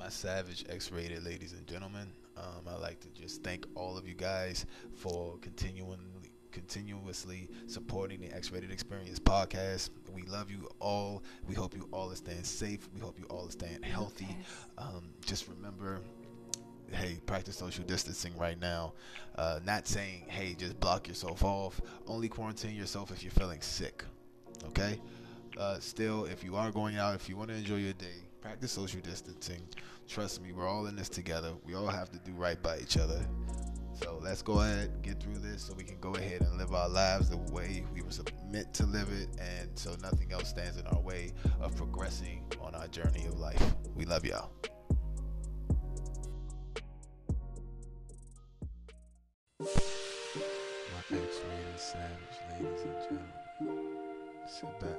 my savage X-rated ladies and gentlemen. Um, I'd like to just thank all of you guys for continuing continuously supporting the X-Rated Experience podcast. We love you all. We hope you all are staying safe. We hope you all are staying healthy. Um, just remember, hey, practice social distancing right now. Uh, not saying, hey, just block yourself off. Only quarantine yourself if you're feeling sick. Okay. Uh, still, if you are going out, if you want to enjoy your day, practice social distancing. Trust me, we're all in this together. We all have to do right by each other. So let's go ahead get through this so we can go ahead and live our lives the way we were meant to live it, and so nothing else stands in our way of progressing on our journey of life. We love y'all. My X-rated savage, ladies and gentlemen, sit back,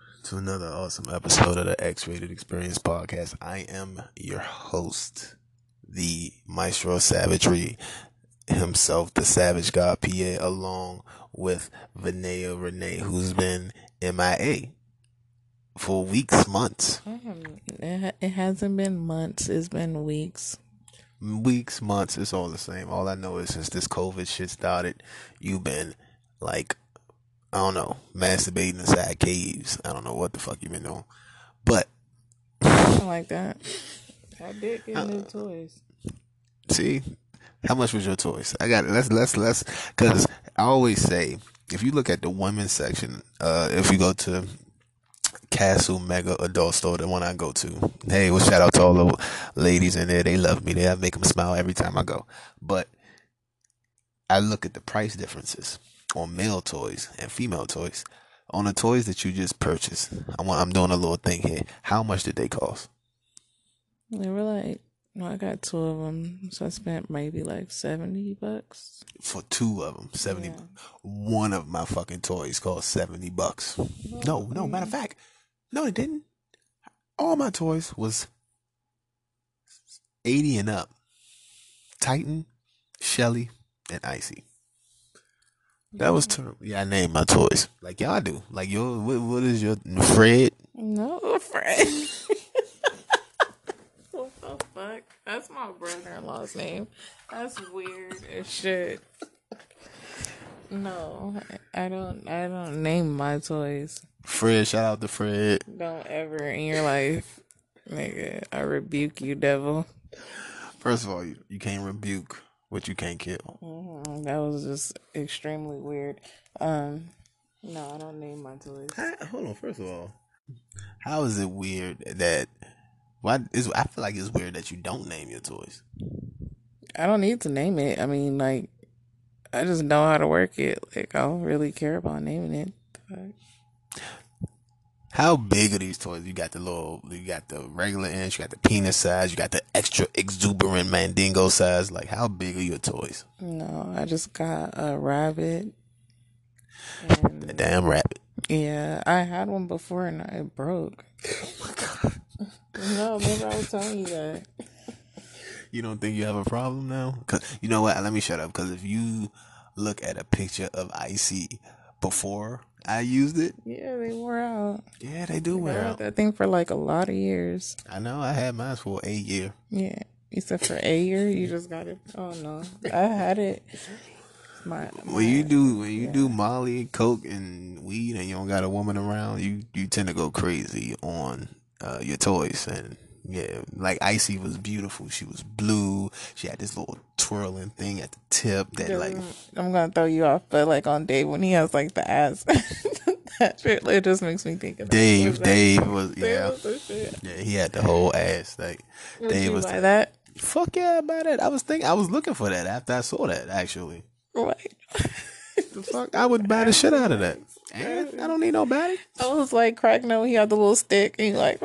to another awesome episode of the X Rated Experience Podcast. I am your host, the Maestro Savagery himself, the Savage God PA, along with Vinaya Renee, who's been MIA for weeks, months. Mm-hmm. It hasn't been months, it's been weeks. Weeks, months, it's all the same. All I know is since this COVID shit started, you've been like I don't know, masturbating inside caves. I don't know what the fuck you been doing, but I like that. I did get uh, new toys. See, how much was your toys? I got it. Let's let's let's because I always say if you look at the women's section, uh, if you go to Castle Mega Adult Store, the one I go to. Hey, well, shout out to all the ladies in there. They love me. They make them smile every time I go. But I look at the price differences on male toys and female toys. On the toys that you just purchased, I want, I'm doing a little thing here. How much did they cost? They were like, no, I got two of them, so I spent maybe like seventy bucks for two of them. Seventy. Yeah. One of my fucking toys cost seventy bucks. No, no. Matter of fact, no, it didn't. All my toys was eighty and up. Titan, Shelly, and Icy. That was terrible. Yeah, I named my toys like y'all do. Like your what, what is your Fred? No, Fred. what the fuck? That's my brother-in-law's name. That's weird as shit. No, I don't. I don't name my toys. Fred, shout out to Fred. Don't ever in your life, nigga. I rebuke you, devil. First of all, you, you can't rebuke what you can't kill. Mm-hmm. That was just extremely weird. Um, no, I don't name my toys. hold on. First of all, how is it weird that? Why is I feel like it's weird that you don't name your toys. I don't need to name it. I mean, like, I just know how to work it. Like, I don't really care about naming it. But... How big are these toys? You got the little, you got the regular inch, you got the penis size, you got the extra exuberant mandingo size. Like, how big are your toys? No, I just got a rabbit. And, the damn rabbit. Yeah, I had one before and it broke. Oh my god. no, maybe I was telling you that. You don't think you have a problem now? Cause you know what? Let me shut up. Cause if you look at a picture of Icy before I used it. Yeah, they wore out. Yeah, they do wear out. That thing for like a lot of years. I know. I had mine for a year. Yeah, you said for a year. You just got it. Oh no, I had it. My, my when you do when you yeah. do Molly, Coke, and weed, and you don't got a woman around, you you tend to go crazy on uh, your toys and yeah, like Icy was beautiful. She was blue. She had this little twirling thing at the tip that like I'm gonna throw you off, but like on Dave when he has like the ass that shit it just makes me think of Dave. That. Dave was yeah. Was yeah, he had the whole ass. Like Would Dave was the, that. Fuck yeah, about it. I was thinking I was looking for that after I saw that actually. Right. the fuck I would buy the shit out of that. And I don't need no. I was like cracking up. He had the little stick and he like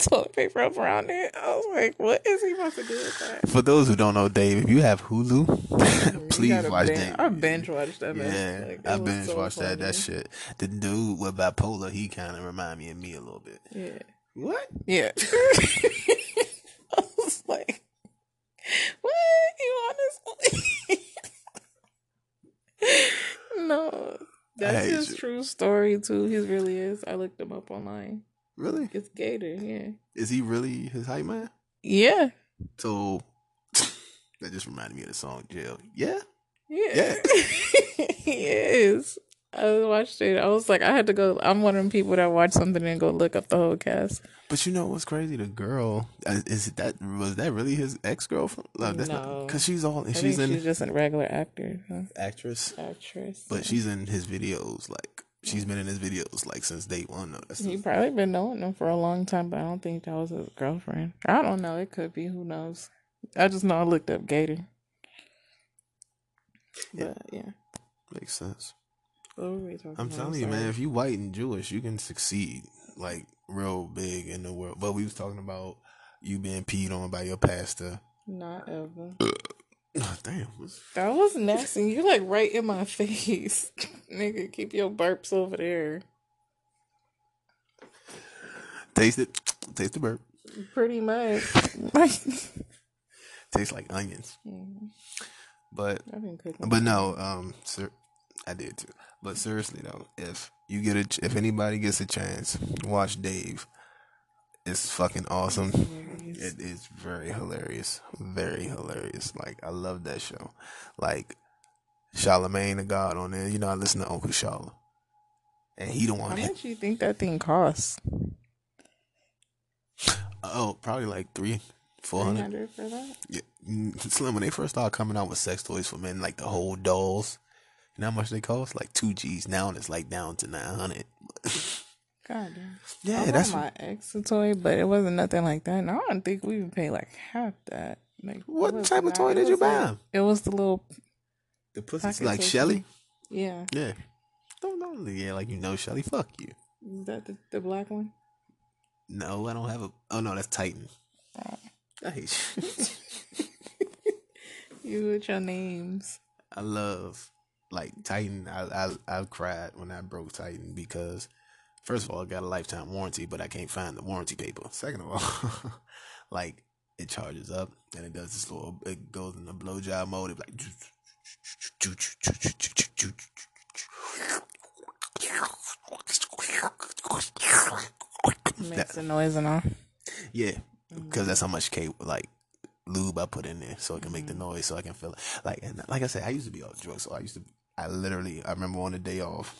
toilet paper up around it. I was like, what is he supposed to do with that? For those who don't know, Dave, if you have Hulu, mm, please watch bin- Dave. I binge watched that. mess. Yeah, Like, that I binge so watched that. That shit. The dude with bipolar, he kind of remind me of me a little bit. Yeah. What? Yeah. I was like, what? You honestly? no. That's his you. true story too. He really is. I looked him up online. Really? It's GaTa, yeah. Is he really his hype man? Yeah. So that just reminded me of the song Jail. Yeah. Yeah. he is. I watched it. I was like, I had to go. I'm one of them people that watch something and go look up the whole cast. But you know what's crazy? The girl uh, is that was that really his ex girlfriend? No, that's No. because she's all she's in she's just a regular actor, huh? actress, actress. but she's in his videos. Like she's been in his videos like since day one. No, that's He probably been knowing him for a long time, but I don't think that was his girlfriend. I don't know. It could be. Who knows? I just know I looked up GaTa. But yeah. makes sense. What were we talking I'm telling you, man, if you white and Jewish, you can succeed like real big in the world. But we was talking about you being peed on by your pastor. Not ever. Oh, damn. That was nasty. You like right in my face. Nigga, keep your burps over there. Taste it. Taste the burp. Pretty much. Tastes like onions. Mhm. But I've been cooking. but no, um, sir, I did too. But seriously though, if you get a, ch- if anybody gets a chance, watch Dave. It's fucking awesome. It is very hilarious, very hilarious. Like I love that show. Like Charlamagne the God on there. You know I listen to Uncle Charla, and he the How one. much you think that thing costs? Oh, probably like three, four hundred. for that? Yeah, mm, Slim. When they first started coming out with sex toys for men, like the whole dolls, you know how much they cost? Like two G's. Now it's like down to nine hundred. God damn. Yeah, I that's my ex a toy, but it wasn't nothing like that. And I don't think we even paid like half that. Like What type of toy did you was like- buy? It was the little the pussy's like Shelly. Yeah. Yeah. Don't don't yeah, like you know Shelly. Fuck you. Is that the, the black one? No, I don't have a. Oh no, that's Titan. Oh. I hate you. You with your names. I love like Titan. I I I cried when I broke Titan because first of all, I got a lifetime warranty, but I can't find the warranty paper. Second of all, like it charges up and it does this little. It goes in the blowjob mode. It's like. Makes a noise and all. Yeah, because that's how much K like lube I put in there, so it can make the noise, so I can feel it. Like and like I said, I used to be off drugs, so I used to. I literally, I remember on the day off,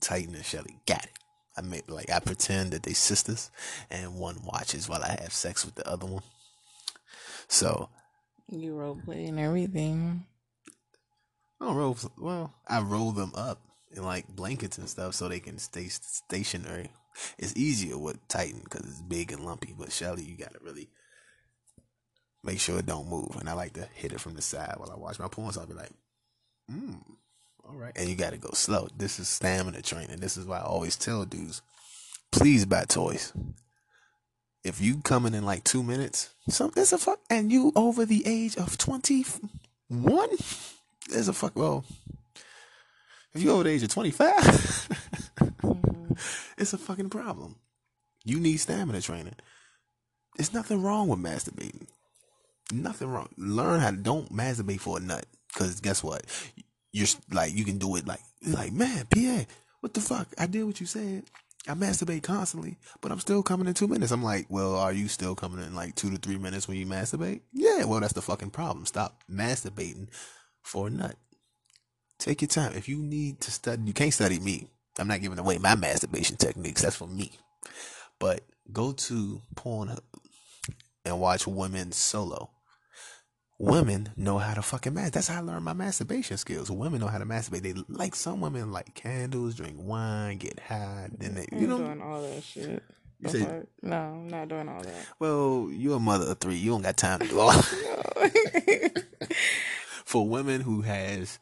Titan and Shelly got it. I made like I pretend that they sisters, and one watches while I have sex with the other one. So You role play and everything. I don't roll. Well, I roll them up in like blankets and stuff, so they can stay stationary. It's easier with Titan because it's big and lumpy, but Shelly, you gotta really make sure it don't move. And I like to hit it from the side while I watch my porn, so I'll be like, mm, all right. And you gotta go slow. This is stamina training. This is why I always tell dudes, please buy toys. If you coming in like two minutes, some there's a fuck, and you over the age of twenty one, there's a fuck. Well, if you over the age of twenty five, mm-hmm. it's a fucking problem. You need stamina training. There's nothing wrong with masturbating. Nothing wrong. Learn how to don't masturbate for a nut. Cause guess what? You're like you can do it like like man, PA, what the fuck? I did what you said. I masturbate constantly, but I'm still coming in two minutes. I'm like, well, are you still coming in like two to three minutes when you masturbate? Yeah, well, that's the fucking problem. Stop masturbating for a nut. Take your time. If you need to study, you can't study me. I'm not giving away my masturbation techniques. That's for me. But go to Pornhub and watch women solo. Women know how to fucking masturbate. That's how I learned my masturbation skills. Women know how to masturbate. They like some women like candles, drink wine, get high. Then they, you I'm know, doing all that shit. You The say- fuck? no, I'm not doing all that. well, you're a mother of three. You don't got time to do all. For women who has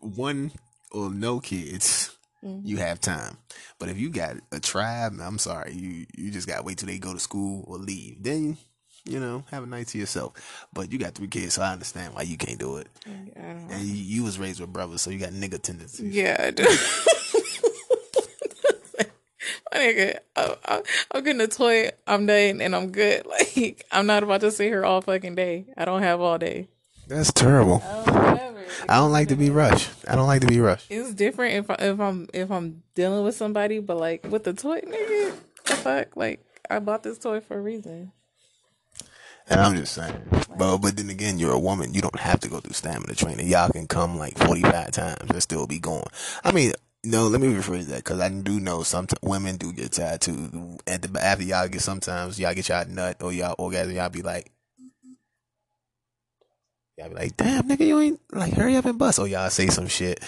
one or no kids, mm-hmm. you have time. But if you got a tribe, I'm sorry, you you just gotta wait till they go to school or leave. Then you know, have a night to yourself. But you got three kids, so I understand why you can't do it. I And you, you was raised with brothers, so you got nigga tendencies. Yeah, I do. My nigga, I, I, I'm getting a toy. I'm done, and I'm good. Like I'm not about to sit here all fucking day. I don't have all day. That's terrible. Oh. I don't like to be rushed. I don't like to be rushed. It's different if I, if I'm if I'm dealing with somebody, but like with the toy, nigga, the fuck, like I bought this toy for a reason. And I'm just saying. But but then again, you're a woman. You don't have to go through stamina training. Y'all can come like 45 times and still be going. I mean, no, let me rephrase that because I do know some t- women do get tattooed. At the, after y'all get sometimes y'all get y'all nut or y'all orgasm, y'all be like, y'all be like, damn nigga, you ain't like hurry up and bust. Or y'all say some shit,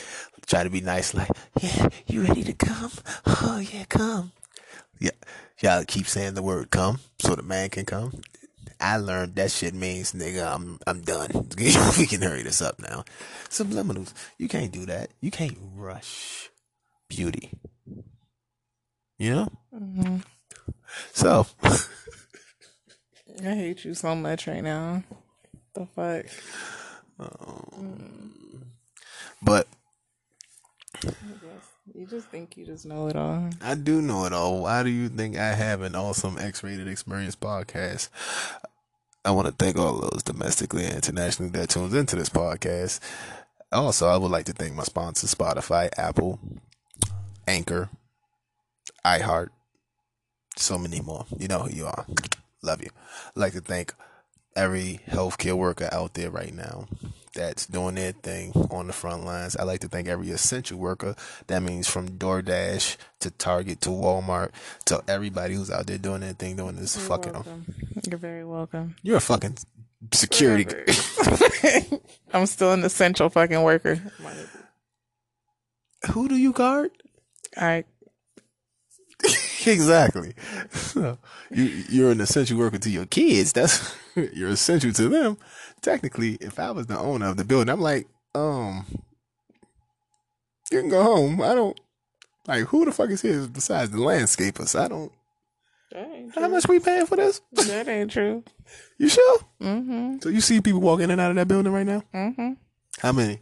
try to be nice, like, yeah, you ready to come? Oh yeah, come. Yeah, y'all keep saying the word come so the man can come. I learned that shit means nigga, I'm I'm done. we can hurry this up now. Subliminals, you can't do that. You can't rush beauty. You know. hmm So I hate you so much right now. The fuck. But You just think you just know it all. I do know it all. Why do you think I have an awesome X-rated experience podcast? I want to thank all those domestically and internationally that tunes into this podcast. Also, I would like to thank my sponsors: Spotify, Apple, Anchor, iHeart, so many more. You know who you are. Love you. I'd like to thank every healthcare worker out there right now that's doing their thing on the front lines. I'd like to thank every essential worker. That means from DoorDash to Target to Walmart to everybody who's out there doing their thing, doing this You're fucking. welcome. You're very welcome. You're a fucking security. I'm still an essential fucking worker. Who do you guard? I exactly. So you you're an essential worker to your kids. That's you're essential to them. Technically, if I was the owner of the building, I'm like, um, you can go home. I don't like who the fuck is here besides the landscapers. I don't. How much we paying for this? That ain't true. You sure? Mm-hmm. So you see people walking in and out of that building right now? Mm-hmm. How many?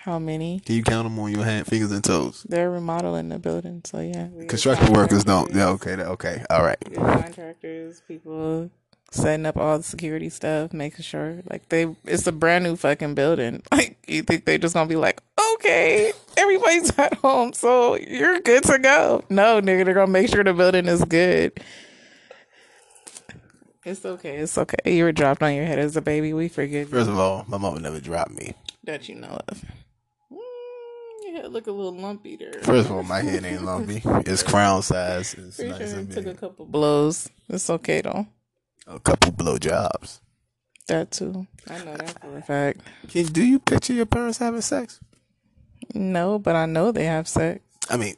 How many? Can you count them on your hand, fingers, and toes? They're remodeling the building, so yeah. Construction workers don't. Yeah, okay, okay, all right. Contractors, people setting up all the security stuff, making sure like they it's a brand new fucking building. Like you think they just gonna be like, okay, everybody's at home, so you're good to go. No, nigga, they're gonna make sure the building is good. It's okay. It's okay. You were dropped on your head as a baby. We forgive you First of all, my mama never dropped me. that you know of. Mm, your head look a little lumpy there. First of all, my head ain't lumpy. It's crown size. It's Pretty nice sure you took a couple blows. It's okay though. A couple blow jobs. That too. I know that for a fact. Can, do you picture your parents having sex? No, but I know they have sex. I mean,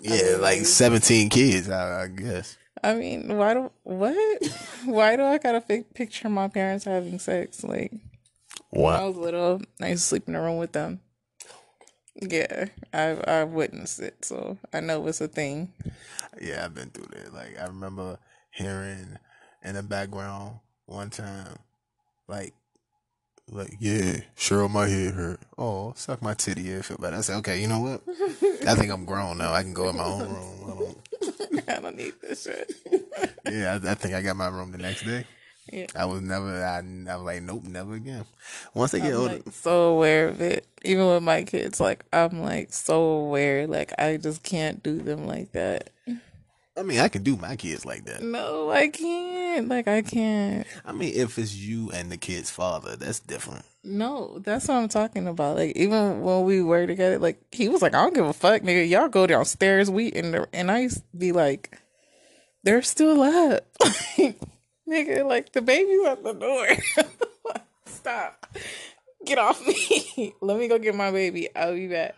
yeah, like mean- 17 kids, I, I guess. I mean, why do what? why do I gotta fi- picture my parents having sex? Like when I was little, I used to sleep in a room with them. Yeah, I've I've witnessed it, so I know it's a thing. Yeah, I've been through that. Like, I remember hearing in the background one time, like, like, yeah, Cheryl, my head hurt. Oh, suck my titty. Yeah, feel better. I said, okay, you know what? I think I'm grown now. I can go in my own room. I don't- I don't need this shit. Yeah, I, I think I got my room the next day. Yeah. I was never. I, I was like, nope, never again. Once I get I'm older, like so aware of it. Even with my kids, like I'm like so aware. Like I just can't do them like that. I mean, I can do my kids like that. No, I can't. Like I can't. I mean, if it's you and the kid's father, that's different. No, that's what I'm talking about. Like even when we were together, like he was like, "I don't give a fuck, nigga. Y'all go downstairs. We in there." And I used to be like, "They're still up, nigga. Like the baby's at the door. Stop. Get off me. Let me go get my baby. I'll be back."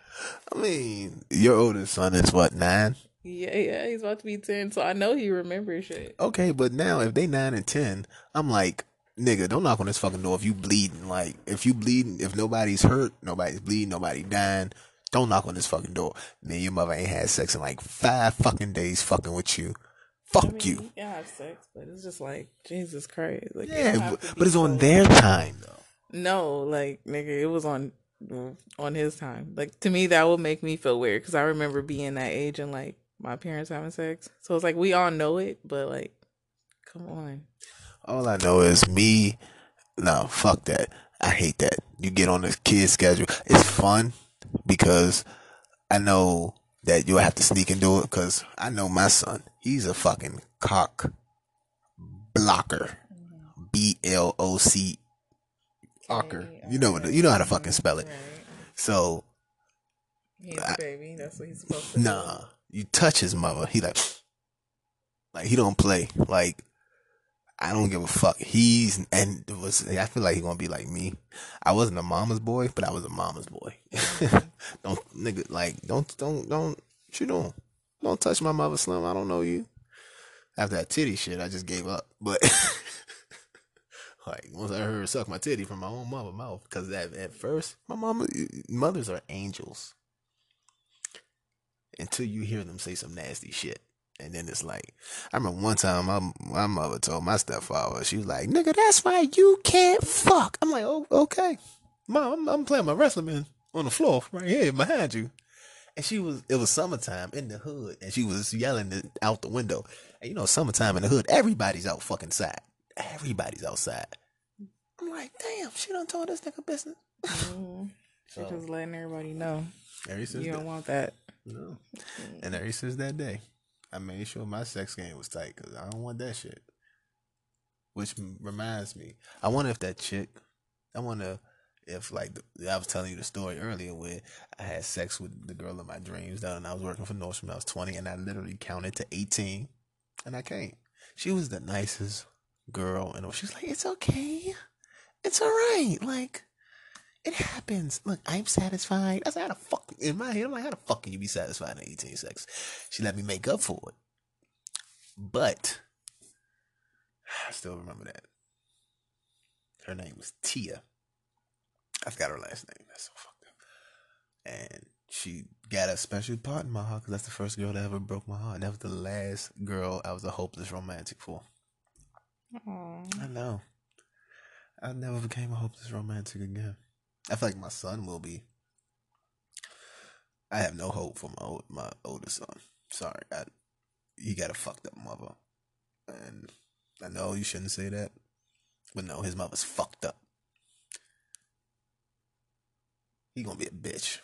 I mean, your oldest son is what nine? Yeah, yeah. He's about to be ten, so I know he remembers shit. Okay, but now if they nine and ten, I'm like, nigga, don't knock on this fucking door if you bleeding. Like, if you bleeding, if nobody's hurt, nobody's bleeding, nobody dying, Don't knock on this fucking door. Man, your mother ain't had sex in like five fucking days fucking with you. Fuck I mean, you. Can have sex, but it's just like Jesus Christ. Like, Yeah, but, but it's on so- their time though. No, like nigga, it was on on his time. Like to me, that would make me feel weird because I remember being that age and like my parents having sex. So it's like we all know it, but like, come on. All I know is me. No, fuck that. I hate that. You get on the kid schedule. It's fun because I know that you'll have to sneak and do it because I know my son. He's a fucking cock blocker. B L O C blocker. You know what? You know how to fucking spell it. So He's a baby. That's what he's supposed to. nah, you touch his mother. He like, like he don't play. Like I don't give a fuck. He's and was. I feel like he gonna be like me. I wasn't a mama's boy, but I was a mama's boy. don't nigga like don't don't don't. What you doing? Don't touch my mother, Slim. I don't know you. After that titty shit, I just gave up. But like once I heard her suck my titty from my own mother mouth, because at at first my mama mothers are angels until you hear them say some nasty shit. And then it's like, I remember one time my my mother told my stepfather, she was like, "Nigga, that's why you can't fuck." I'm like, "Oh, okay, mom, I'm, I'm playing my wrestling man on the floor right here behind you." And she was, it was summertime in the hood, and she was yelling out the window. And you know, summertime in the hood, everybody's out fucking side. Everybody's outside. I'm like, damn, she done told this nigga business. Mhm. She So- just letting everybody know you don't want that. And ever since that day, I made sure my sex game was tight because I don't want that shit. Which reminds me, I wonder if that chick, I wonder if like the, I was telling you the story earlier where I had sex with the girl of my dreams down and I was working for Nordstrom. I was twenty and I literally counted to eighteen, and I came. She was the nicest girl, and she was like, "It's okay, it's all right." Like it happens. Look, I'm satisfied. I said, how the fuck in my head? I'm like, how the fuck can you be satisfied in 18 sex? She let me make up for it. But I still remember that. Her name was Tia. I forgot her last name. That's so fucked up. And she got a special part in my heart because that's the first girl that ever broke my heart. That was the last girl I was a hopeless romantic for. Aw. I know. I never became a hopeless romantic again. I feel like my son will be. I have no hope for my old, my oldest son. Sorry, I, he got a fucked up mother, and I know you shouldn't say that, but no, his mother's fucked up. He gonna be a bitch.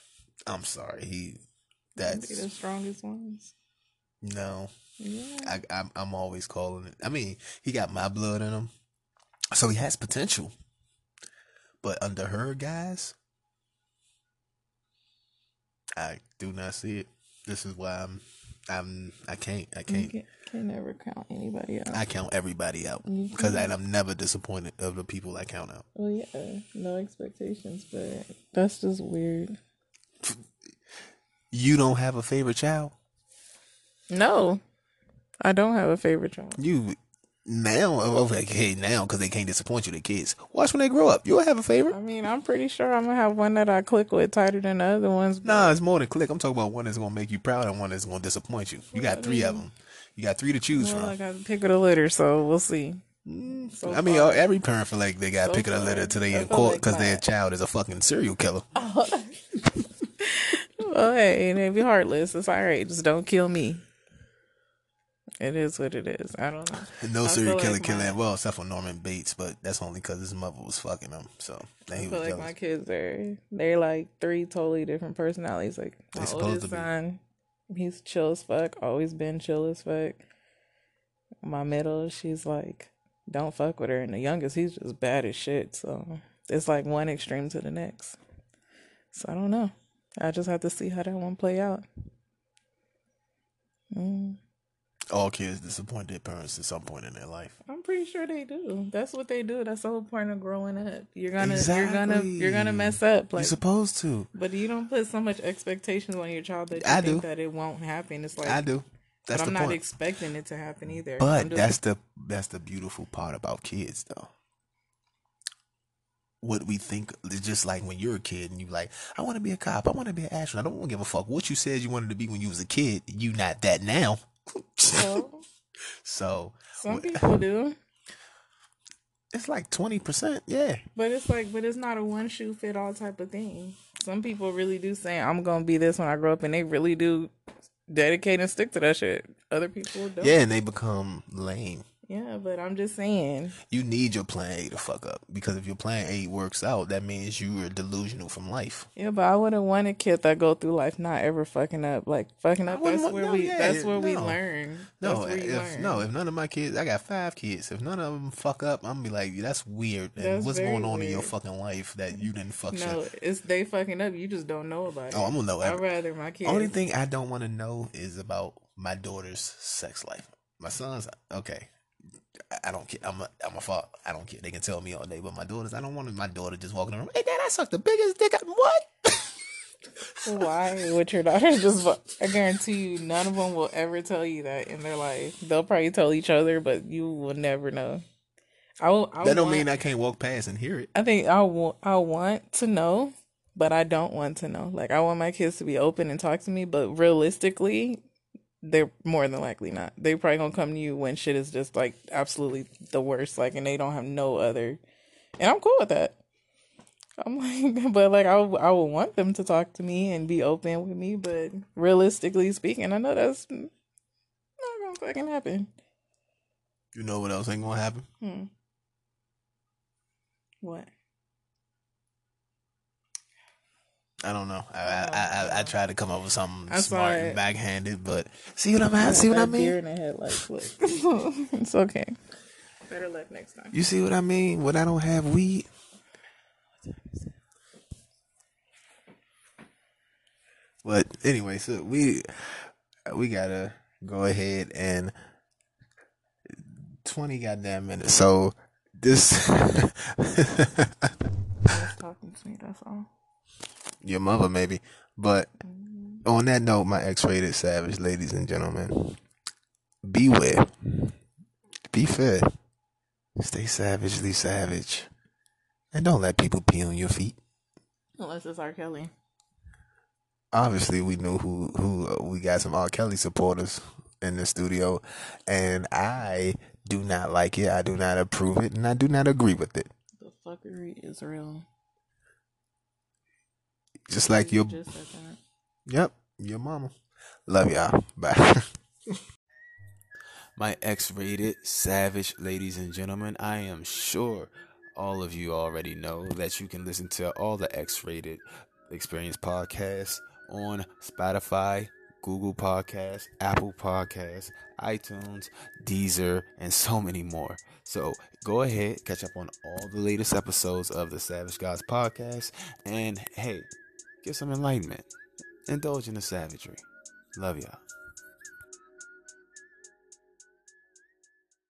I'm sorry. He Be that's the strongest ones. no. Yeah. I, I'm I'm always calling it. I mean, he got my blood in him, so he has potential. But under her guys, I do not see it. This is why I'm I'm I can't I can't can, can never count anybody out. I count everybody out because. I'm never disappointed of the people I count out. Well, yeah, no expectations, but that's just weird. You don't have a favorite child. No, I don't have a favorite child. You now oh, okay now because they can't disappoint you. The kids watch when they grow up. You'll have a favorite. I mean, I'm pretty sure I'm gonna have one that I click with tighter than the other ones. but- Nah, it's more than click. I'm talking about one that's gonna make you proud and one that's gonna disappoint you. You got three of mm. them. You got three to choose Well, from. I got to pick of the litter, so we'll see. Mm, so I mean, far. every parent feel like they got to So pick it a litter till they in court like because their child is a fucking serial killer. Well, hey, it be heartless. It's all right. Just don't kill me. It is what it is. I don't know. No serial killer like killing. my- Well, except for Norman Bates, but that's only because his mother was fucking him. So I feel was like jealous. my kids are they're like three totally different personalities. Like my oldest son, he's chill as fuck. Always been chill as fuck. My middle, she's like, don't fuck with her, and the youngest, he's just bad as shit. So it's like one extreme to the next. So I don't know. I just have to see how that one play out. Mm, All kids disappoint their parents at some point in their life. I'm pretty sure they do. That's what they do. That's the whole point of growing up. You're gonna, you're gonna, you're gonna mess up. Like, You're supposed to. But you don't put so much expectations on your child that you I think do. that it won't happen. It's like I do. That's but I'm not point. expecting it to happen either. But that's the that's the beautiful part about kids, though. what we think. is just like when you're a kid and you like, I want to be a cop. I want to be an astronaut. I don't want to give a fuck what you said you wanted to be when you was a kid. You not that now. Well, so some people do, it's like twenty percent. Yeah. but it's like, but it's not a one shoe fit all type of thing. Some people really do say, "I'm gonna be this when I grow up," and they really do dedicate and stick to that shit. Other people don't. Yeah, and they become lame. Yeah, but I'm just saying. You need your plan A to fuck up because if your plan A works out, that means you are delusional from life. Yeah, but I wouldn't want a kid that go through life not ever fucking up. Like fucking up. That's where no, we. yeah, that's where we no. learn. That's No, if learn. no, if none of my kids, I got five kids. If none of them fuck up, I'm gonna be like, that's weird. And That's what's going on in your fucking life that you didn't fuck up? No, shit? it's they fucking up. You just don't know about oh, it. Oh, I'm gonna know I'd rather my kids. Only thing I don't want to know is about my daughter's sex life. My son's okay. I- don't care. I'm a, I'm a fuck. I don't care. They can tell me all day, but my daughters, I don't want my daughter just walking around. Hey, dad, I sucked the biggest dick. I-" What? Why would your daughter just? fu- I guarantee you, none of them will ever tell you that in their life. They'll probably tell each other, but you will never know. I will. I that don't want- mean I can't walk past and hear it. I think I want. I want to know, but I don't want to know. Like I want my kids to be open and talk to me, but realistically, they're more than likely not. They probably gonna come to you when shit is just like absolutely the worst, like, and they don't have no other. And I'm cool with that. I'm like, but like I I would want them to talk to me and be open with me, but realistically speaking, I know that's not gonna fucking happen. You know what else ain't gonna happen? Hmm. What? I don't know. I I, oh, I, I, I tried to come up with something smart it. and backhanded, but see what I'm at? See what I deer mean? in the headlights. It's okay. Better luck next time. You see what I mean? When I don't have weed. But anyway, so we we gotta go ahead and twenty goddamn minutes. So this talking to me. That's all. Your mother maybe, but on that note, my X-rated savage, ladies and gentlemen, beware, be fair, stay savagely savage, and don't let people pee on your feet. Unless it's R. Kelly. obviously we knew who who uh, we got some R. Kelly supporters in the studio, and I do not like it. I do not approve it, and I do not agree with it. The fuckery is real. Just like You your just yep, your mama. Love y'all. Bye. My X rated savage ladies and gentlemen, I am sure all of you already know that you can listen to all the X rated experience podcasts on Spotify, Google Podcasts, Apple Podcasts, iTunes, Deezer, and so many more. So go ahead, catch up on all the latest episodes of the Savage Gods podcast, and hey, get some enlightenment. Indulge in the savagery. Love y'all.